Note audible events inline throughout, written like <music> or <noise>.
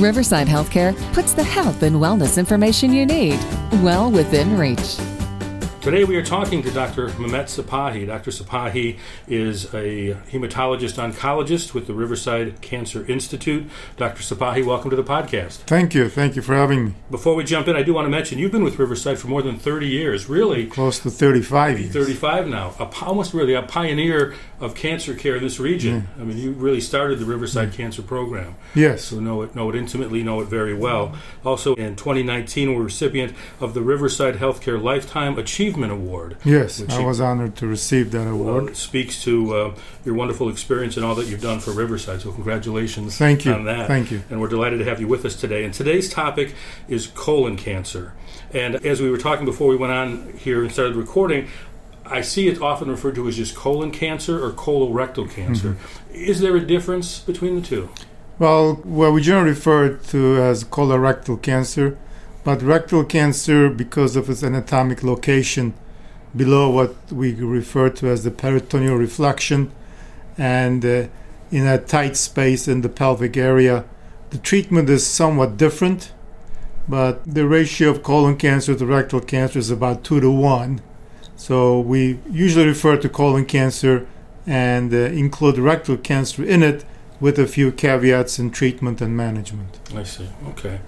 Riverside Healthcare puts the health and wellness information you need well within reach. Today we are talking to Dr. Mehmet Sipahi. Dr. Sipahi is a hematologist oncologist with the Riverside Cancer Institute. Dr. Sipahi, welcome to the podcast. Thank you. Thank you for having me. Before we jump in, I do want to mention you've been with Riverside for more than 30 years, really. Close to 35 years. 35 now. A, almost really a pioneer of cancer care in this region. Yeah. I mean, you really started the Riverside yeah. Cancer Program. Yes. So know it, know it intimately, know it very well. Also, in 2019, we're recipient of the Riverside Healthcare Lifetime Achievement Award. Yes, I was honored to receive that award. It speaks to uh, your wonderful experience and all that you've done for Riverside. So congratulations Thank you. on that. Thank you. And we're delighted to have you with us today. And today's topic is colon cancer. And as we were talking before we went on here and started recording, I see it often referred to as just colon cancer or colorectal cancer. Mm-hmm. Is there a difference between the two? Well, well, we generally refer to as colorectal cancer, but rectal cancer, because of its anatomic location below what we refer to as the peritoneal reflection, and uh, in a tight space in the pelvic area, the treatment is somewhat different, but the ratio of colon cancer to rectal cancer is about two to one. So we usually refer to colon cancer and uh, include rectal cancer in it with a few caveats in treatment and management. I see. Okay.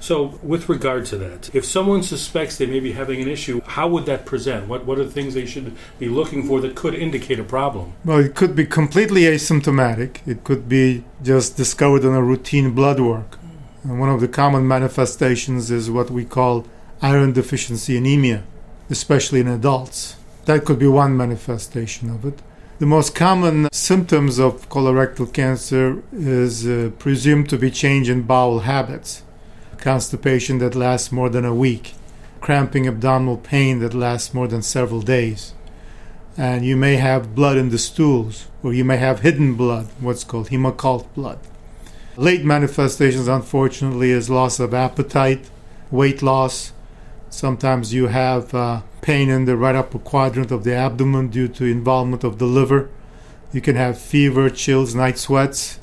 So, with regard to that, if someone suspects they may be having an issue, how would that present? What What are the things they should be looking for that could indicate a problem? Well, it could be completely asymptomatic. It could be just discovered on a routine blood work. And one of the common manifestations is what we call iron deficiency anemia especially in adults. That could be one manifestation of it. The most common symptoms of colorectal cancer is uh, presumed to be change in bowel habits, constipation that lasts more than a week, cramping abdominal pain that lasts more than several days. And you may have blood in the stools, or you may have hidden blood, what's called hemoccult blood. Late manifestations, unfortunately, is loss of appetite, weight loss, Sometimes you have uh, pain in the right upper quadrant of the abdomen due to involvement of the liver. You can have fever, chills, night sweats.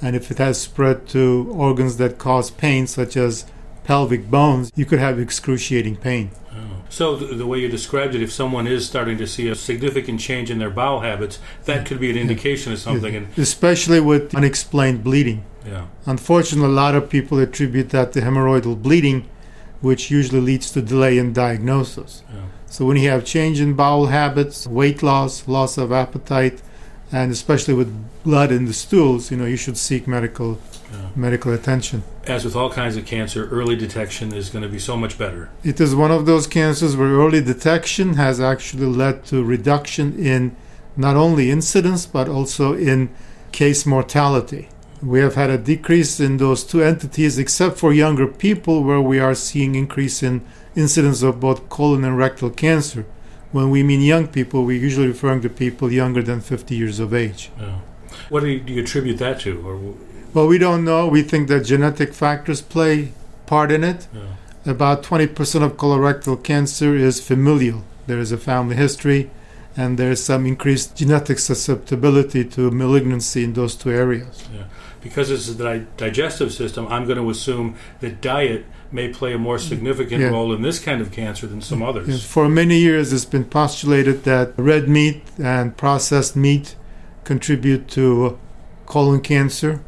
And if it has spread to organs that cause pain, such as pelvic bones, you could have excruciating pain. Oh. So, the, the, way you described it, if someone is starting to see a significant change in their bowel habits, that could be an indication yeah. of something. Yeah. Especially with unexplained bleeding. Yeah. Unfortunately, a lot of people attribute that to hemorrhoidal bleeding which usually leads to delay in diagnosis. Yeah. So when you have change in bowel habits, weight loss, loss of appetite, and especially with blood in the stools, you know, you should seek medical yeah. medical attention. As with all kinds of cancer, early detection is going to be so much better. It is one of those cancers where early detection has actually led to reduction in not only incidence but also in case mortality we have had a decrease in those two entities except for younger people where we are seeing increase in incidence of both colon and rectal cancer. When we mean young people we're usually referring to people younger than 50 years of age. Yeah. what do you, do you, attribute that to or well we don't know. We think that genetic factors play part in it. Yeah. about 20% of colorectal cancer is familial. There is a family history and there's some increased genetic susceptibility to malignancy in those two areas. Yeah because it's the digestive system, I'm going to assume that diet may play a more significant yeah. role in this kind of cancer than some others. Yes. For many years, it's been postulated that red meat and processed meat contribute to colon cancer.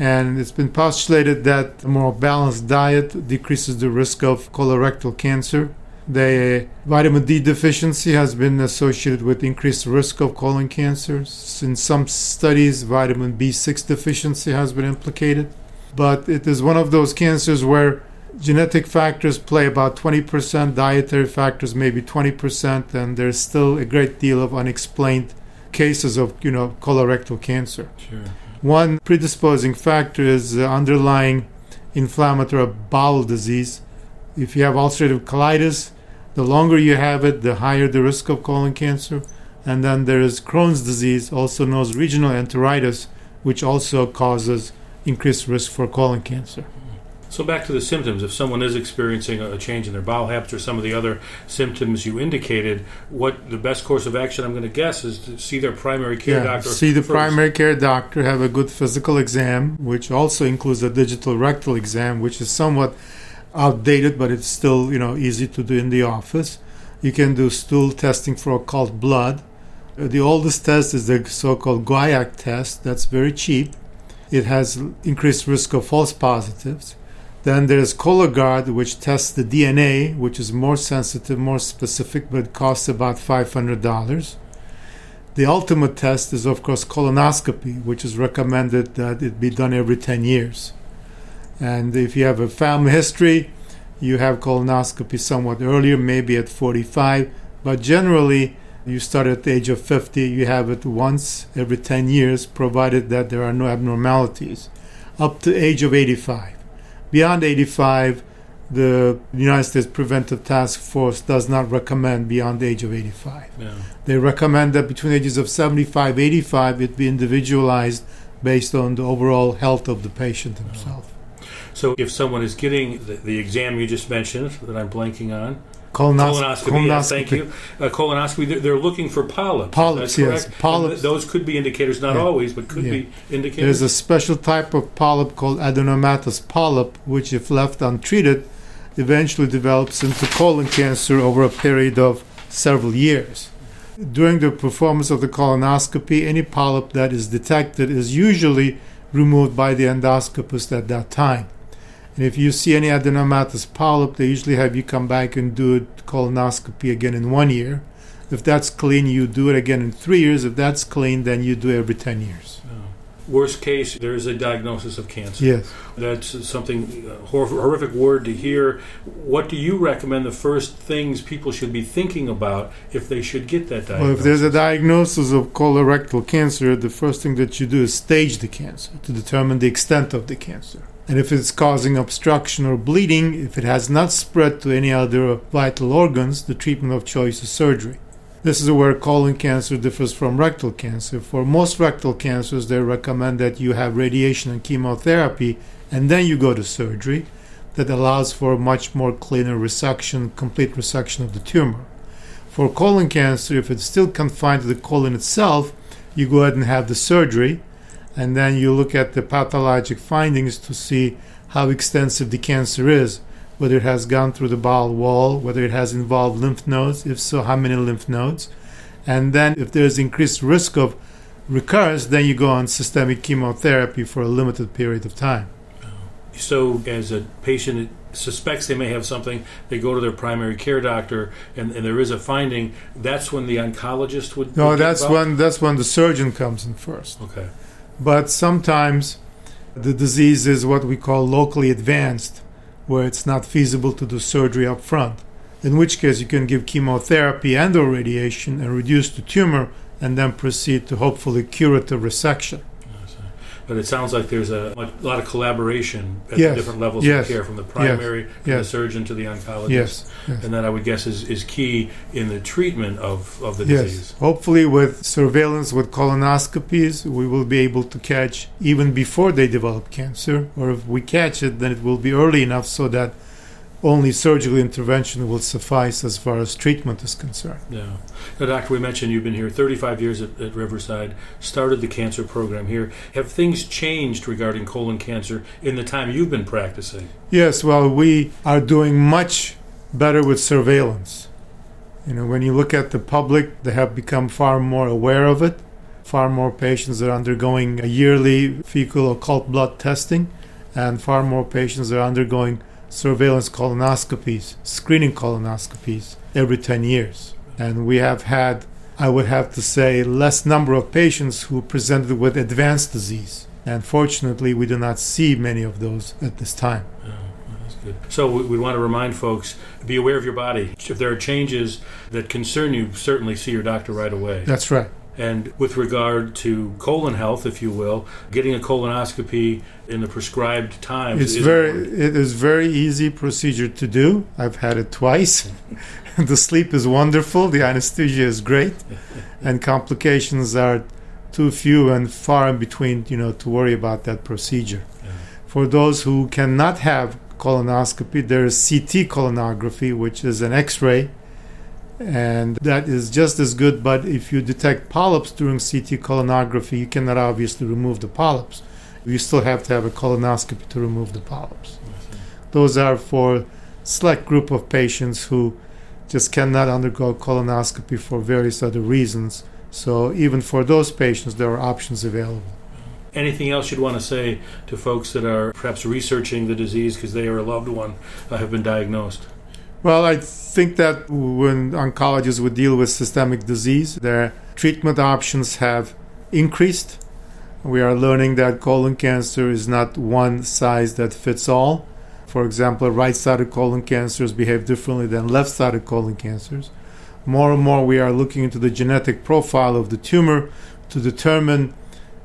And it's been postulated that a more balanced diet decreases the risk of colorectal cancer. The vitamin D deficiency has been associated with increased risk of colon cancer. In some studies, vitamin B6 deficiency has been implicated. But it is one of those cancers where genetic factors play about 20%, dietary factors maybe 20%, and there's still a great deal of unexplained cases of, you know, colorectal cancer. Sure. One predisposing factor is underlying inflammatory bowel disease. If you have ulcerative colitis, the longer you have it, the higher the risk of colon cancer. And then there is Crohn's disease, also known as regional enteritis, which also causes increased risk for colon cancer. So back to the symptoms. If someone is experiencing a change in their bowel habits or some of the other symptoms you indicated, what the best course of action I'm going to guess is to see their primary care doctor. See the first. primary care doctor, have a good physical exam, which also includes a digital rectal exam, which is somewhat outdated, but it's still you know easy to do in the office. You can do stool testing for occult blood. Uh, The oldest test is the so-called Guaiac test. That's very cheap. It has increased risk of false positives. Then there's Cologuard, which tests the DNA, which is more sensitive, more specific, but costs about $500. The ultimate test is, of course, colonoscopy, which is recommended that it be done every 10 years. And if you have a family history, you have colonoscopy somewhat earlier, maybe at 45, but generally, you start at the age of 50, you have it once every 10 years, provided that there are no abnormalities, up to age of 85. Beyond 85, the United States Preventive Task Force does not recommend beyond the age of 85. Yeah. They recommend that between ages of 75 85 it be individualized based on the overall health of the patient himself. So if someone is getting the, the exam you just mentioned that I'm blanking on, Colonos- colonoscopy, yeah, thank you, uh, colonoscopy, they're, they're looking for polyps. Polyps, yes. Polyps. Th- those could be indicators, not Yeah. always, but could Yeah. be indicators. There's a special type of polyp called adenomatous polyp, which, if left untreated, eventually develops into colon cancer over a period of several years. During the performance of the colonoscopy, any polyp that is detected is usually removed by the endoscopist at that time. And if you see any adenomatous polyp, they usually have you come back and do a colonoscopy again in one year. If that's clean, you do it again in three years. If that's clean, then you do it every 10 years. Worst case, there is a diagnosis of cancer. Yes. That's something uh, hor- horrific word to hear. What do you recommend the first things people should be thinking about if they should get that diagnosis? Well, if there's a diagnosis of colorectal cancer, the first thing that you do is stage the cancer to determine the extent of the cancer. And if it's causing obstruction or bleeding, if it has not spread to any other vital organs, the treatment of choice is surgery. This is where colon cancer differs from rectal cancer. For most rectal cancers, they recommend that you have radiation and chemotherapy and then you go to surgery that allows for a much more cleaner resection, complete resection of the tumor. For colon cancer, if it's still confined to the colon itself, you go ahead and have the surgery, and then you look at the pathologic findings to see how extensive the cancer is, whether it has gone through the bowel wall, whether it has involved lymph nodes, if so, how many lymph nodes. And then, if there's increased risk of recurrence, then you go on systemic chemotherapy for a limited period of time. So, as a patient suspects they may have something, they go to their primary care doctor, and, and there is a finding. That's when the oncologist would. No, that's when that's when the surgeon comes in first. Okay. But sometimes the disease is what we call locally advanced, where it's not feasible to do surgery up front. In which case, you can give chemotherapy and or radiation and reduce the tumor, and then proceed to hopefully curative resection. But it sounds like there's a, a lot of collaboration at Yes. the different levels Yes. of care, from the primary to the Yes. surgeon to the oncologist. Yes, yes. And that I would guess is, is key in the treatment of, of the Yes. disease. Hopefully, with surveillance with colonoscopies, we will be able to catch even before they develop cancer. Or if we catch it, then it will be early enough so that only surgical intervention will suffice as far as treatment is concerned. Yeah. Now, Doctor, we mentioned you've been here 35 years at, at Riverside, started the cancer program here. Have things changed regarding colon cancer in the time you've been practicing? Yes, well, we are doing much better with surveillance. You know, when you look at the public, they have become far more aware of it. Far more patients are undergoing a yearly fecal occult blood testing, and far more patients are undergoing surveillance colonoscopies, screening colonoscopies every 10 years. And we have had, I would have to say, less number of patients who presented with advanced disease. And fortunately, we do not see many of those at this time. Oh, well, that's good. So we, we want to remind folks be aware of your body. If there are changes that concern you, certainly see your doctor right away. That's right. And with regard to colon health, if you will, getting a colonoscopy in the prescribed time It's is very important. it is very easy procedure to do. I've had it twice. <laughs> the sleep is wonderful, the anesthesia is great, <laughs> and complications are too few and far in between, you know, to worry about that procedure. Yeah. For those who cannot have colonoscopy. There is CT colonography, which is an X ray, and that is just as good. But if you detect polyps during CT colonography, you cannot obviously remove the polyps. You still have to have a colonoscopy to remove the polyps. Those are for select group of patients who just cannot undergo colonoscopy for various other reasons. So even for those patients, there are options available. Anything else you'd want to say to folks that are perhaps researching the disease because they or a loved one uh, have been diagnosed? Well, I think that when oncologists would deal with systemic disease, their treatment options have increased. We are learning that colon cancer is not one size that fits all. For example, right sided colon cancers behave differently than left sided colon cancers. More and more, we are looking into the genetic profile of the tumor to determine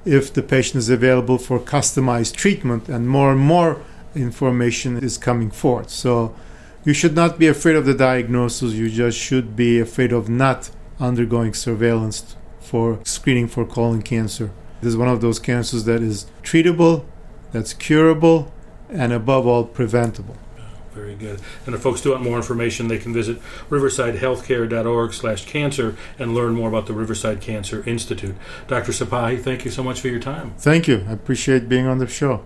if the patient is available for customized treatment, and more and more information is coming forth. So, you should not be afraid of the diagnosis, you just should be afraid of not undergoing surveillance for screening for colon cancer. This is one of those cancers that is treatable, that's curable, and above all, preventable. Very good. And if folks do want more information, they can visit riversidehealthcare.org slash cancer and learn more about the Riverside Cancer Institute. Dr. Sipahi, thank you so much for your time. Thank you. I appreciate being on the show.